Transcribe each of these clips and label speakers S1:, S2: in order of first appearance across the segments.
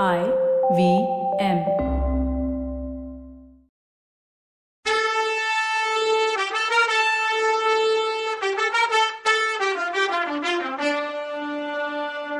S1: I V M.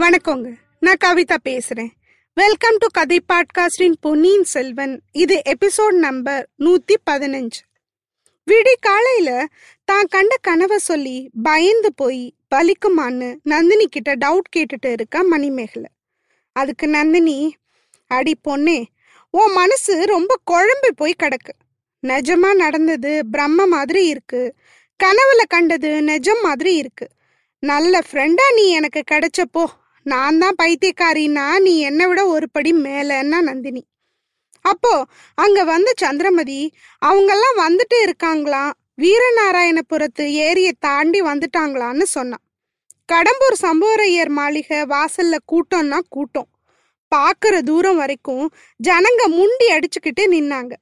S2: வணக்கங்க. நான் கவிதா பேசுறேன். வெல்கம் டு கதை பாட்காஸ்டின் பொன்னியின் செல்வன். இது எபிசோட் நம்பர் நூத்தி பதினஞ்சு. விடி காலையில தான் கண்ட கனவை சொல்லி பயந்து போய் பலிக்குமான்னு நந்தினி கிட்ட டவுட் கேட்டுட்டு இருக்கா மணிமேகலை. அதுக்கு நந்தினி அடி பொண்ணே உன் மனசு ரொம்ப குழம்பி போய் கிடக்கு. நிஜமா நடந்தது பிரம்ம மாதிரி இருக்கு. கனவுல கண்டது நிஜம் மாதிரி இருக்கு. நல்ல ஃப்ரெண்டா நீ எனக்கு கிடைச்சப்போ நான் தான் பைத்தியக்காரின்னா நீ என்னை விட ஒரு படி மேலன்னா நந்தினி. அப்போ அங்க வந்த சந்திரமதி அவங்கெல்லாம் வந்துட்டு இருக்காங்களாம். வீரநாராயணபுரத்து ஏரியை தாண்டி வந்துட்டாங்களான்னு சொன்னான். கடம்பூர் சம்புவரையர் மாளிகை வாசல்ல கூட்டம்னா கூட்டம். பார்க்குற தூரம் வரைக்கும் ஜனங்க முண்டி அடிச்சுக்கிட்டு நின்னாங்க.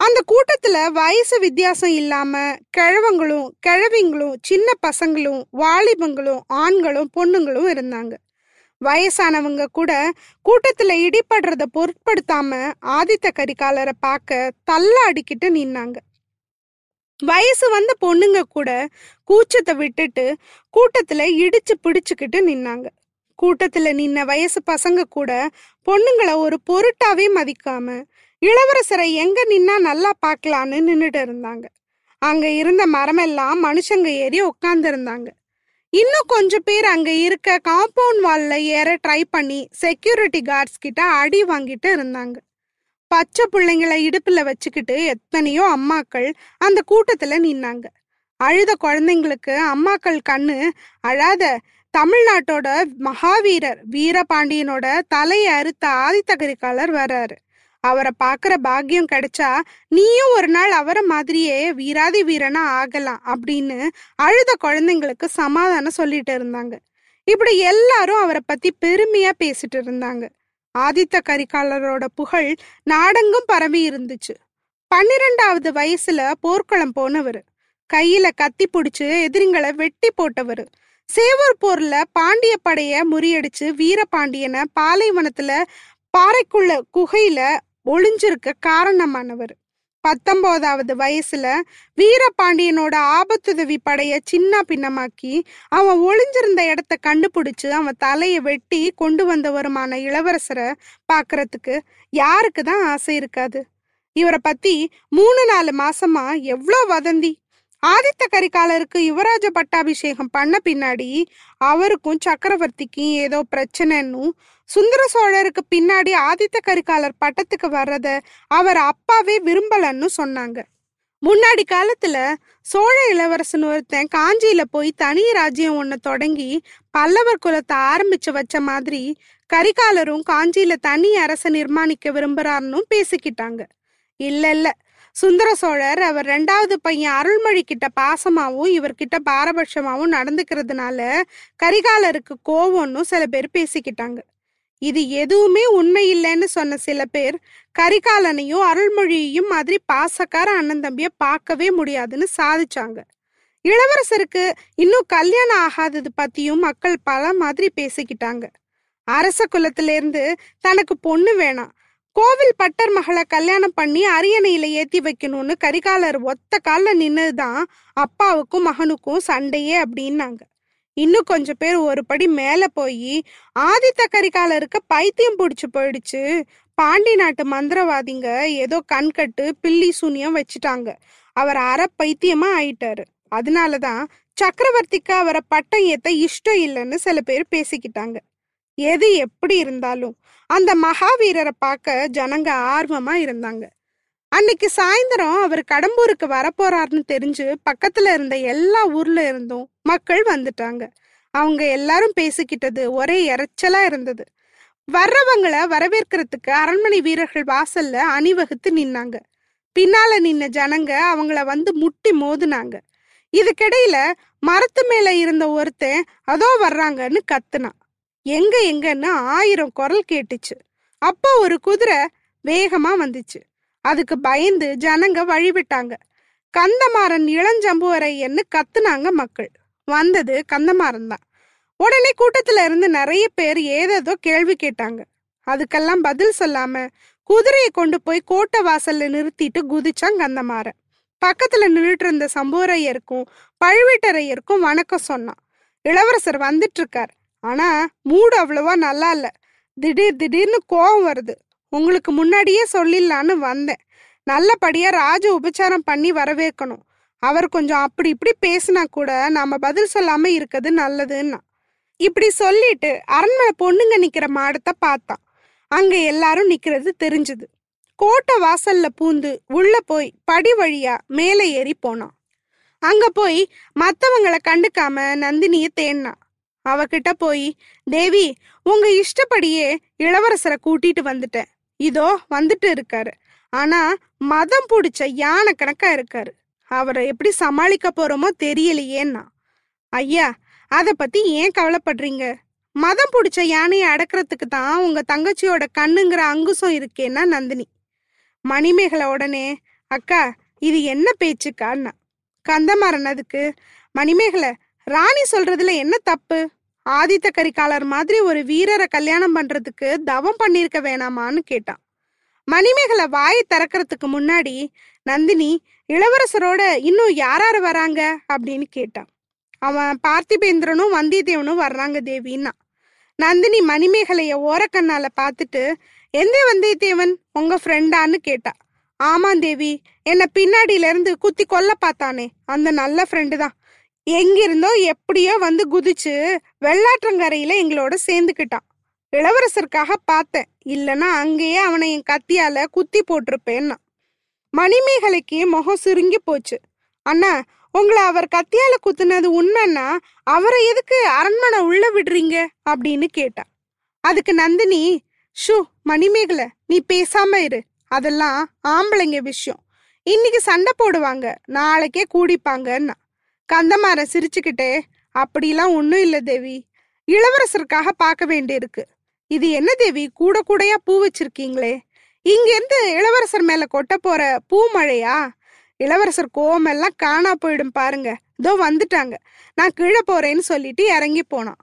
S2: அந்த கூட்டத்துல வயசு வித்தியாசம் இல்லாம கிழவங்களும் கிழவிங்களும் சின்ன பசங்களும் வாலிபங்களும் ஆண்களும் பொண்ணுங்களும் இருந்தாங்க. வயசானவங்க கூட கூட்டத்துல இடிபடுறத பொருட்படுத்தாம ஆதித்த கரிகாலரை பார்க்க தள்ள அடிக்கிட்டு நின்னாங்க. வயசு வந்த பொண்ணுங்க கூட கூச்சத்தை விட்டுட்டு கூட்டத்துல இடிச்சு பிடிச்சுக்கிட்டு நின்னாங்க. கூட்டத்துல நின்ன வயசு பசங்க கூட பொண்ணுங்களை ஒரு பொருட்டாவே மதிக்காம இளவரசரை எங்க நின்னா நல்லா பார்க்கலான்னு நின்னுட்டு இருந்தாங்க. அங்க இருந்த மரமெல்லாம் மனுஷங்க ஏறி உட்கார்ந்து இருந்தாங்க இன்னும் கொஞ்சம் பேர் அங்க இருக்க காம்பவுண்ட் வால்ல ஏற ட்ரை பண்ணி செக்யூரிட்டி கார்ட்ஸ் கிட்ட அடி வாங்கிட்டு இருந்தாங்க. பச்சை பிள்ளைங்களை இடுப்புல வச்சுக்கிட்டு எத்தனையோ அம்மாக்கள் அந்த கூட்டத்துல நின்னாங்க. அழுத குழந்தைங்களுக்கு அம்மாக்கள் கண்ணு அழாத தமிழ்நாட்டோட மகாவீரர் வீரபாண்டியனோட தலையை அறுத்த ஆதித்த கரிகாலர் வர்றாரு. அவரை பார்க்குற பாக்கியம் கிடைச்சா நீயும் ஒரு நாள் அவரை மாதிரியே வீராதி வீரனா ஆகலாம் அப்படின்னு அழுத குழந்தைங்களுக்கு சமாதானம் சொல்லிட்டு இருந்தாங்க. இப்படி எல்லாரும் அவரை பத்தி பெருமையா பேசிட்டு இருந்தாங்க. ஆதித்த கரிகாலரோட புகழ் நாடெங்கும் பரவி இருந்துச்சு. பன்னிரெண்டாவது வயசுல போர்க்களம் போனவர். கையில கத்தி பிடிச்சு எதிரிங்களை வெட்டி போட்டவர். சேவூர் போர்ல பாண்டிய படைய முறியடிச்சு வீரபாண்டியனை பாலைவனத்துல பாறைக்குள்ள குகையில ஒளிஞ்சிருக்க காரணமானவர். பத்தொன்பதாவது வயசுல வீரபாண்டியனோட ஆபத்துதவி படைய சின்ன பின்னமாக்கி அவன் ஒளிஞ்சிருந்த இடத்த கண்டுபிடிச்சு அவன் தலையை வெட்டி கொண்டு வந்தவருமான இளவரசரை பார்க்கறதுக்கு யாருக்கு தான் ஆசை இருக்காது? இவரை பத்தி மூணு நாலு மாசமா எவ்வளோ வதந்தி? ஆதித்த கரிகாலருக்கு யுவராஜ பட்டாபிஷேகம் பண்ண பின்னாடி அவருக்கும் சக்கரவர்த்திக்கும் ஏதோ பிரச்சனைன்னும் சுந்தர சோழருக்கு பின்னாடி ஆதித்த கரிகாலர் பட்டத்துக்கு வர்றத அவர் அப்பாவே விரும்பலன்னு சொன்னாங்க. முன்னாடி காலத்துல சோழ இளவரசன் ஒருத்தன் காஞ்சியில போய் தனி ராஜ்யம் ஒன்று தொடங்கி பல்லவர் குலத்தை ஆரம்பிச்சு வச்ச மாதிரி கரிகாலரும் காஞ்சியில தனி அரசை நிர்மாணிக்க விரும்புறாருன்னு பேசிக்கிட்டாங்க. இல்ல இல்ல. சுந்தர சோழர் அவர் ரெண்டாவது பையன் அருள்மொழி கிட்ட பாசமாவும் இவர்கிட்ட பாரபட்சமாவும் நடந்துக்கிறதுனால கரிகாலருக்கு கோவம்னு சில பேர் பேசிக்கிட்டாங்க. இது எதுவுமே உண்மை இல்லைன்னு சொன்ன சில பேர் கரிகாலனையும் அருள்மொழியையும் மாதிரி பாசக்கார அண்ணன் தம்பிய பார்க்கவே முடியாதுன்னு சாதிச்சாங்க. இளவரசருக்கு இன்னும் கல்யாணம் ஆகாதது பத்தியும் மக்கள் பல மாதிரி பேசிக்கிட்டாங்க. அரச குலத்திலேருந்து தனக்கு பொண்ணு வேணாம். கோவில் பட்டர் மகளை கல்யாணம் பண்ணி அரியணையில ஏத்தி வைக்கணும்னு கரிகாலர் ஒத்த கால நின்னுதான் அப்பாவுக்கும் மகனுக்கும் சண்டையே அப்படின்னாங்க. இன்னும் கொஞ்சம் பேர் ஒரு படி மேல போய் ஆதித்த கரிகாலருக்கு பைத்தியம் பிடிச்சு போயிடுச்சு. பாண்டி நாட்டு மந்திரவாதிங்க ஏதோ கண்கட்டு பில்லி சூனியம் வச்சுட்டாங்க. அவர் அற பைத்தியமா ஆயிட்டாரு. அதனாலதான் சக்கரவர்த்திக்கு அவரை பட்டம் ஏத்த இஷ்டம் இல்லைன்னு சில பேர் பேசிக்கிட்டாங்க. எது எப்படி இருந்தாலும். அந்த மகாவீரரை பார்க்க ஜனங்க ஆர்வமா இருந்தாங்க. அன்னைக்கு சாயந்தரம் அவர் கடம்பூருக்கு வரப்போறாருன்னு தெரிஞ்சு பக்கத்துல இருந்த எல்லா ஊர்ல இருந்தும் மக்கள் வந்துட்டாங்க. அவங்க எல்லாரும் பேசிக்கிட்டது ஒரே இறைச்சலா இருந்தது. வர்றவங்கள வரவேற்கிறதுக்கு அரண்மனை வீரர்கள் வாசல்ல அணிவகுத்து நின்னாங்க. பின்னால நின்ன ஜனங்க அவங்கள வந்து முட்டி மோதுனாங்க. இதுக்கிடையில மரத்து மேல இருந்த ஒருத்தன் அதோ வர்றாங்கன்னு கத்துனான். எங்க எங்கன்னு ஆயிரம் குரல் கேட்டுச்சு. அப்போ ஒரு குதிரை வேகமா வந்துச்சு. அதுக்கு பயந்து ஜனங்க வழிவிட்டாங்க. கந்தமாறன் இளஞ்சம்புவரையன்னு கத்துனாங்க மக்கள். வந்தது கந்தமாறன் தான். உடனே கூட்டத்துல இருந்து நிறைய பேர் ஏதேதோ கேள்வி கேட்டாங்க. அதுக்கெல்லாம் பதில் சொல்லாம குதிரையை கொண்டு போய் கோட்டை வாசல்ல நிறுத்திட்டு குதிச்சான் கந்தமாறன். பக்கத்துல நின்றுட்டு இருந்த சம்புவரையருக்கும் பழுவேட்டரையருக்கும் வணக்கம் சொன்னான். இளவரசர் வந்துட்டு இருக்கார் ஆனா மூடு அவ்வளவா நல்லா இல்ல. திடீர் திடீர்னு கோவம் வருது. உங்களுக்கு முன்னாடியே சொல்லிடலான்னு வந்தேன். நல்லபடியா ராஜ உபச்சாரம் பண்ணி வரவேற்கணும். அவர் கொஞ்சம் அப்படி இப்படி பேசினா கூட நாம பதில் சொல்லாம இருக்கிறது நல்லதுன்னா. இப்படி சொல்லிட்டு அரண்மனை பொண்ணுங்க நிக்கிற மாடத்தை பார்த்தான். அங்க எல்லாரும் நிக்கிறது தெரிஞ்சுது. கோட்டை வாசல்ல பூந்து உள்ள போய் படி வழியா மேலே ஏறி போனான். அங்க போய் மத்தவங்களை கண்டுக்காம நந்தினிய தேடினான். அவகிட்ட போய் தேவி உங்க இஷ்டப்படியே இளவரசரை கூட்டிட்டு வந்துட்டேன் இதோ வந்துட்டு இருக்காரு. ஆனா மதம் பிடிச்ச யானை கணக்கா இருக்காரு. அவரை எப்படி சமாளிக்க போறோமோ தெரியலையேன்னா. ஐயா அத பத்தி ஏன் கவலைப்படுறீங்க? மதம் பிடிச்ச யானையை அடக்கிறதுக்கு தான் உங்க தங்கச்சியோட கண்ணுங்கிற அங்குசம் இருக்கேன்னா நந்தினி. மணிமேகலை உடனே அக்கா இது என்ன பேச்சுக்கான்னா? கந்தமாறன் அதுக்கு மணிமேகலை ராணி சொல்றதுல என்ன தப்பு? ஆதித்த கரிகாலர் மாதிரி ஒரு வீரரை கல்யாணம் பண்றதுக்கு தவம் பண்ணிருக்க வேணாமான்னு கேட்டான். மணிமேகலை வாயை திறக்கிறதுக்கு முன்னாடி நந்தினி இளவரசரோட இன்னும் யாராரு வராங்க? அப்படின்னு கேட்டான். அவன் பார்த்திபேந்திரனும் வந்தியத்தேவனும் வர்றாங்க தேவின்னா. நந்தினி மணிமேகலைய ஓரக்கண்ணால பார்த்துட்டு எந்த வந்தியத்தேவன்? உங்க ஃப்ரெண்டான்னு கேட்டா. ஆமாம் தேவி என்னை பின்னாடியில இருந்து குத்தி கொல்ல பார்த்தானே அந்த நல்ல ஃப்ரெண்டு தான். எங்கிருந்தோ எப்படியோ வந்து குதிச்சு வெள்ளாற்றங்கரையில எங்களோட சேர்ந்துக்கிட்டான். இளவரசருக்காக பார்த்தேன். இல்லைன்னா அங்கேயே அவனை என் கத்தியால குத்தி போட்டிருப்பேன்னா மணிமேகலைக்கு முகம் சுருங்கி போச்சு. அண்ணா உங்களை அவர் கத்தியால குத்துனது உண்மைன்னா அவரை எதுக்கு அரண்மனை உள்ள விடுறீங்க? அப்படின்னு கேட்டா. அதுக்கு நந்தினி ஷூ மணிமேகலை நீ பேசாம இரு. அதெல்லாம் ஆம்பளைங்க விஷயம். இன்னைக்கு சண்டை போடுவாங்க. நாளைக்கே கூடிப்பாங்கன்னா கந்தமார சிரிச்சுக்கிட்டே அப்படிலாம் ஒன்றும் இல்லை தேவி. இளவரசருக்காக பார்க்க வேண்டியிருக்கு. இது என்ன தேவி? கூட கூடையா பூ வச்சிருக்கீங்களே. இங்கேருந்து இளவரசர் மேல கொட்ட போற பூ மழையா? இளவரசர் கோவமெல்லாம் காணா போயிடும் பாருங்க. இதோ வந்துட்டாங்க. நான் கீழே போறேன்னு சொல்லிட்டு இறங்கி போனான்.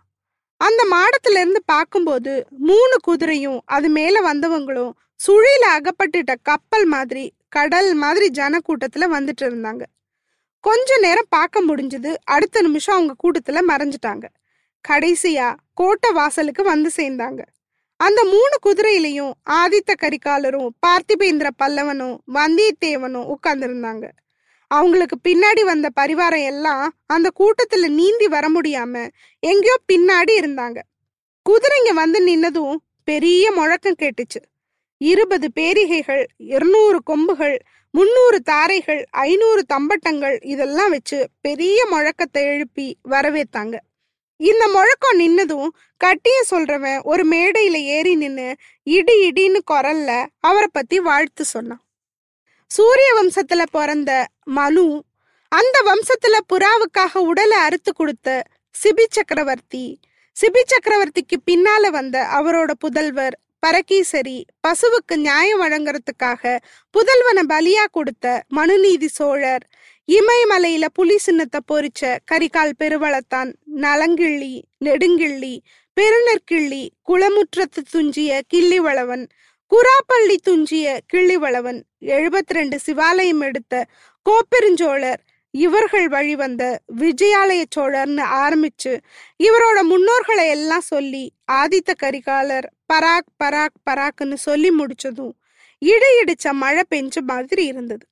S2: அந்த மாடத்துல இருந்து பார்க்கும்போது மூணு குதிரையும் அது மேல வந்தவங்களும் சுழியில அகப்பட்டுட்ட கப்பல் மாதிரி கடல் மாதிரி ஜனக்கூட்டத்துல வந்துட்டு இருந்தாங்க. கொஞ்ச நேரம் பார்க்க முடிஞ்சது. அடுத்த நிமிஷம் அவங்க கூட்டத்துல மறைஞ்சிட்டாங்க. கடைசியா கோட்டை வாசலுக்கு வந்து சேர்ந்தாங்க. அந்த மூணு குதிரையிலையும் ஆதித்த கரிகாலரும் பார்த்திபேந்திர பல்லவனும் வந்தியத்தேவனும் உட்கார்ந்துருந்தாங்க. அவங்களுக்கு பின்னாடி வந்த பரிவாரம் எல்லாம் அந்த கூட்டத்துல நீந்தி வர முடியாம எங்கேயோ பின்னாடி இருந்தாங்க. குதிரைங்க வந்து நின்னதும் பெரிய முழக்கம் கேட்டுச்சு. இருபது பேரிகைகள் இருநூறு கொம்புகள் முன்னூறு தாரைகள் ஐநூறு தம்பட்டங்கள் இதெல்லாம் வச்சு பெரிய முழக்கத்தை எழுப்பி வரவேத்தாங்க. இந்த முழக்கம் நின்னதும் கட்டிய சொல்றவன் ஒரு மேடையில ஏறி நின்னு இடி இடின்னு குரல்ல அவரை பத்தி வாழ்த்து சொன்னான். சூரிய வம்சத்துல பிறந்த மனு அந்த வம்சத்துல புறாவுக்காக உடலை அறுத்து கொடுத்த சிபி சக்கரவர்த்தி சிபி சக்கரவர்த்திக்கு பின்னால வந்த அவரோட புதல்வர் பரகீசரி பசுவுக்கு நியாயம் வழங்குறதுக்காக புதல்வனை பலியா கொடுத்த மனுநீதி சோழர். இமயமலையில புலி சின்னத்தை பொறிச்ச கரிகால் பெருவளத்தான் நலங்கிள்ளி நெடுங்கிள்ளி பெருநெற்கிள்ளி குளமுற்றத்து துஞ்சிய கிள்ளிவளவன் குராப்பள்ளி துஞ்சிய கிள்ளிவளவன் எழுபத்தி ரெண்டு சிவாலயம் எடுத்த கோப்பெருஞ்சோழர். இவர்கள் வழிவந்த விஜயாலய சோழர்னு ஆரம்பிச்சு இவரோட முன்னோர்களை எல்லாம் சொல்லி ஆதித்த கரிகாலர் பராக் பராக் பராக்னு சொல்லி முடிச்சதும் இடையிடிச்ச மழை பெஞ்ச மாதிரி இருந்தது.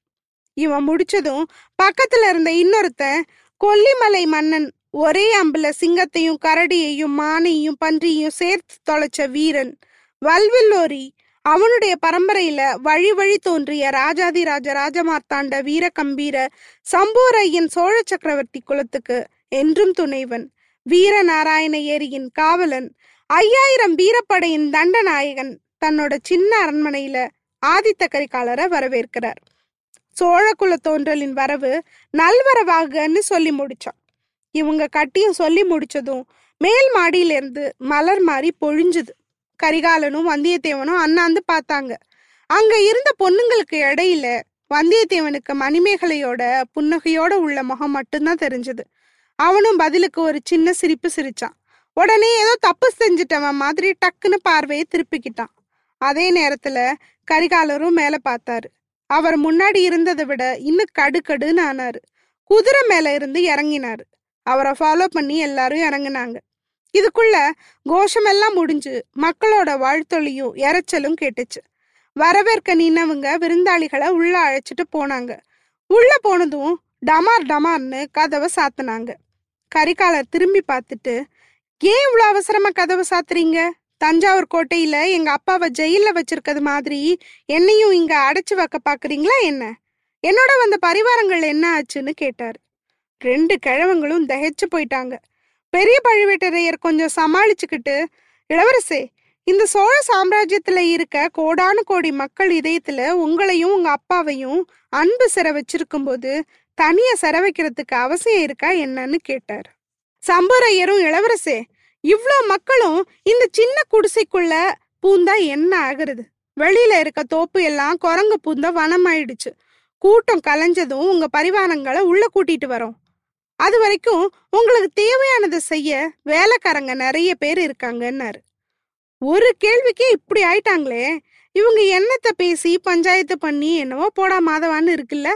S2: இவன் முடிச்சதும் பக்கத்துல இருந்த இன்னொருத்தன் கொல்லிமலை மன்னன் ஒரே அம்புல சிங்கத்தையும் கரடியையும் மானையும் பன்றியையும் சேர்த்து தொலைச்ச வீரன் வல்வில்லோரி. அவனுடைய பரம்பரையில வழி வழி தோன்றிய ராஜாதிராஜ ராஜமார்த்தாண்ட வீரகம்பீர சம்பூரையன் சோழ சக்கரவர்த்தி குலத்துக்கு என்றும் துணைவன். வீரநாராயண ஏரியின் காவலன் ஐயாயிரம் வீரப்படையின் தண்டநாயகன் தன்னோட சின்ன அரண்மனையில ஆதித்த கரிகாலரை வரவேற்கிறார். சோழகுல தோன்றலின் வரவு நல்வரவாகன்னு சொல்லி முடிச்சான். இவங்க கட்டியும் சொல்லி முடிச்சதும் மேல் மாடியிலிருந்து மலர் மாறி பொழிஞ்சுது. கரிகாலனும் வந்தியத்தேவனும் அண்ணாந்து பார்த்தாங்க. அங்க இருந்த பொண்ணுங்களுக்கு இடையில வந்தியத்தேவனுக்கு மணிமேகலையோட புன்னகையோட உள்ள முகம் மட்டும்தான் தெரிஞ்சது. அவனும் பதிலுக்கு ஒரு சின்ன சிரிப்பு சிரிச்சான். உடனே ஏதோ தப்பு செஞ்சிட்டவன் மாதிரி டக்குன்னு பார்வையை திருப்பிக்கிட்டான். அதே நேரத்துல கரிகாலரும் மேல பார்த்தாரு. அவர் முன்னாடி இருந்ததை விட இன்னும் கடுக்கடுன்னு ஆனாரு. குதிரை மேல இருந்து இறங்கினாரு. அவரை ஃபாலோ பண்ணி எல்லாரும் இறங்குனாங்க. இதுக்குள்ள கோஷமெல்லாம் முடிஞ்சு மக்களோட வாழ்த்தொழியும் இறைச்சலும் கேட்டுச்சு. வரவேற்க நின்னவங்க விருந்தாளிகளை உள்ள அழைச்சிட்டு போனாங்க. உள்ள போனதும் டமார் டமார்னு கதவை சாத்துனாங்க. கரிகாலர் திரும்பி பார்த்துட்டு ஏன் இவ்வளோ அவசரமா கதவை சாத்துறீங்க? தஞ்சாவூர் கோட்டையில எங்க அப்பாவை ஜெயில வச்சிருக்கிறது மாதிரி என்னையும் இங்க அடைச்சு வைக்க பாக்குறீங்களா என்ன? என்னோட வந்த பரிவாரங்கள் என்ன ஆச்சுன்னு கேட்டாரு. ரெண்டு கிழவங்களும் தகைச்சு போயிட்டாங்க. பெரிய பழுவேட்டரையர் கொஞ்சம் சமாளிச்சுக்கிட்டு இளவரசே இந்த சோழ சாம்ராஜ்யத்துல இருக்க கோடானு கோடி மக்கள் இதயத்துல உங்களையும் உங்க அப்பாவையும் அன்பு சிற வச்சிருக்கும் போது தனியா சிற வைக்கிறதுக்கு அவசியம் இருக்கா என்னன்னு கேட்டார். சம்பரையரும் இளவரசே இவ்ளோ மக்களும் இந்த சின்ன குடிசைக்குள்ள பூந்தா என்ன ஆகுறது? வெளியில இருக்க தோப்பு எல்லாம் குரங்கு பூந்த வனமாயிடுச்சு. கூட்டம் கலைஞ்சதும் உங்க பரிவாரங்களை உள்ள கூட்டிட்டு வரோம். அது வரைக்கும் உங்களுக்கு தேவையானதை செய்ய வேலைக்காரங்க நிறைய பேர் இருக்காங்கன்னாரு. ஒரு கேள்விக்கே இப்படி ஆயிட்டாங்களே இவங்க என்னத்தை பேசி பஞ்சாயத்து பண்ணி என்னவோ போடா மாதவான்னு இருக்குல்ல?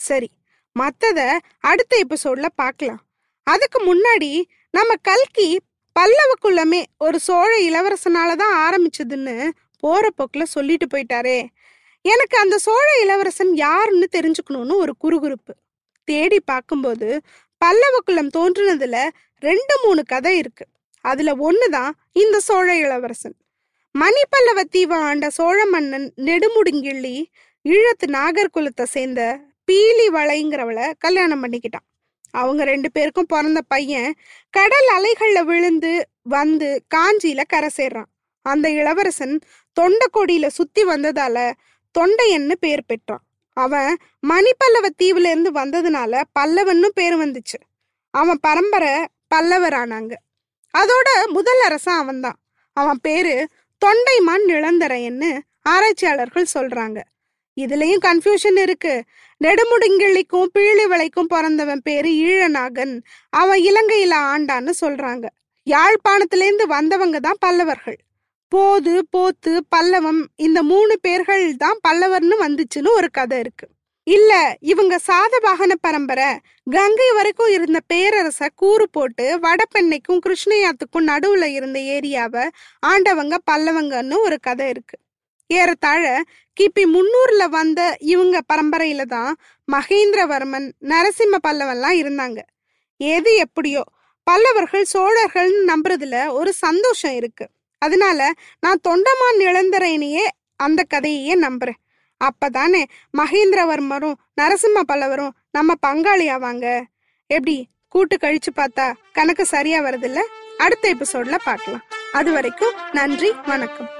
S2: சரி மத்தத அடுத்த எபிசோட்ல பார்க்கலாம் அதுக்கு முன்னாடி நம்ம கல்கி பல்லவக்குள்ளமே ஒரு சோழ இளவரசனால தான் ஆரம்பிச்சதுன்னு போற போக்குல சொல்லிட்டு போயிட்டாரே. எனக்கு அந்த சோழ இளவரசன் யாருன்னு தெரிஞ்சுக்கணும்னு ஒரு குறுகுறுப்பு. தேடி பார்க்கும்போது பல்லவக்குள்ளம் தோன்றுனதுல ரெண்டு மூணு கதை இருக்கு. அதுல ஒண்ணுதான் இந்த சோழ இளவரசன். மணிப்பல்லவ தீவை ஆண்ட சோழ மன்னன் நெடுமுடுங்கிள்ளி ஈழத்து நாகர்குலத்தை சேர்ந்த பீலி வளைங்கிறவளை கல்யாணம் பண்ணிக்கிட்டான். அவங்க ரெண்டு பேருக்கும் பிறந்த பையன் கடல் அலைகள்ல விழுந்து வந்து காஞ்சியில கரை சேர்றான். அந்த இளவரசன் தொண்டைக்கொடியில சுத்தி வந்ததால தொண்டையன்னு பேர் பெற்றான். அவன் மணிப்பல்லவ தீவுல இருந்து வந்ததுனால பல்லவன்னு பேர் வந்துச்சு. அவன் பரம்பரை பல்லவரானாங்க. அதோட முதல் அரசன் அவன்தான். அவன் பேரு தொண்டைமான் நிழந்தரையன்னு ஆராய்ச்சியாளர்கள் சொல்றாங்க. இதுலயும் கன்ஃபியூஷன் இருக்கு. நெடுமுடுங்கிள்ளிக்கும் பீழிவளைக்கும் பிறந்தவன் பேரு ஈழநாகன். அவன் இலங்கையில ஆண்டான்னு சொல்றாங்க. யாழ்ப்பாணத்திலேருந்து வந்தவங்க தான் பல்லவர்கள். போது போத்து பல்லவம் இந்த மூணு பேர்கள் தான் பல்லவர்னு வந்துச்சுன்னு ஒரு கதை இருக்கு. இல்ல இவங்க சாதவாகன பரம்பரை கங்கை வரைக்கும் இருந்த பேரரச கூறு போட்டு வடபெண்ணைக்கும் கிருஷ்ணயாத்துக்கும் நடுவுல இருந்த ஏரியாவை ஆண்டவங்க பல்லவங்கன்னு ஒரு கதை இருக்கு. ஏறத்தாழ கிபி முன்னூறுல வந்த இவங்க பரம்பரையில தான் மகேந்திரவர்மன் நரசிம்ம பல்லவன்லாம் இருந்தாங்க. எது எப்படியோ பல்லவர்கள் சோழர்கள்னு நம்புறதுல ஒரு சந்தோஷம் இருக்கு. அதனால நான் தொண்டமான் இளந்தரையனையே அந்த கதையையே நம்புறேன். அப்பதானே மகேந்திரவர்மரும் நரசிம்ம பல்லவரும் நம்ம பங்காளி ஆவாங்க. எப்படி? கூட்டு கழிச்சு பார்த்தா கணக்கு சரியா வருதுல்ல? அடுத்த எபிசோட்ல பார்க்கலாம். அது வரைக்கும் நன்றி வணக்கம்.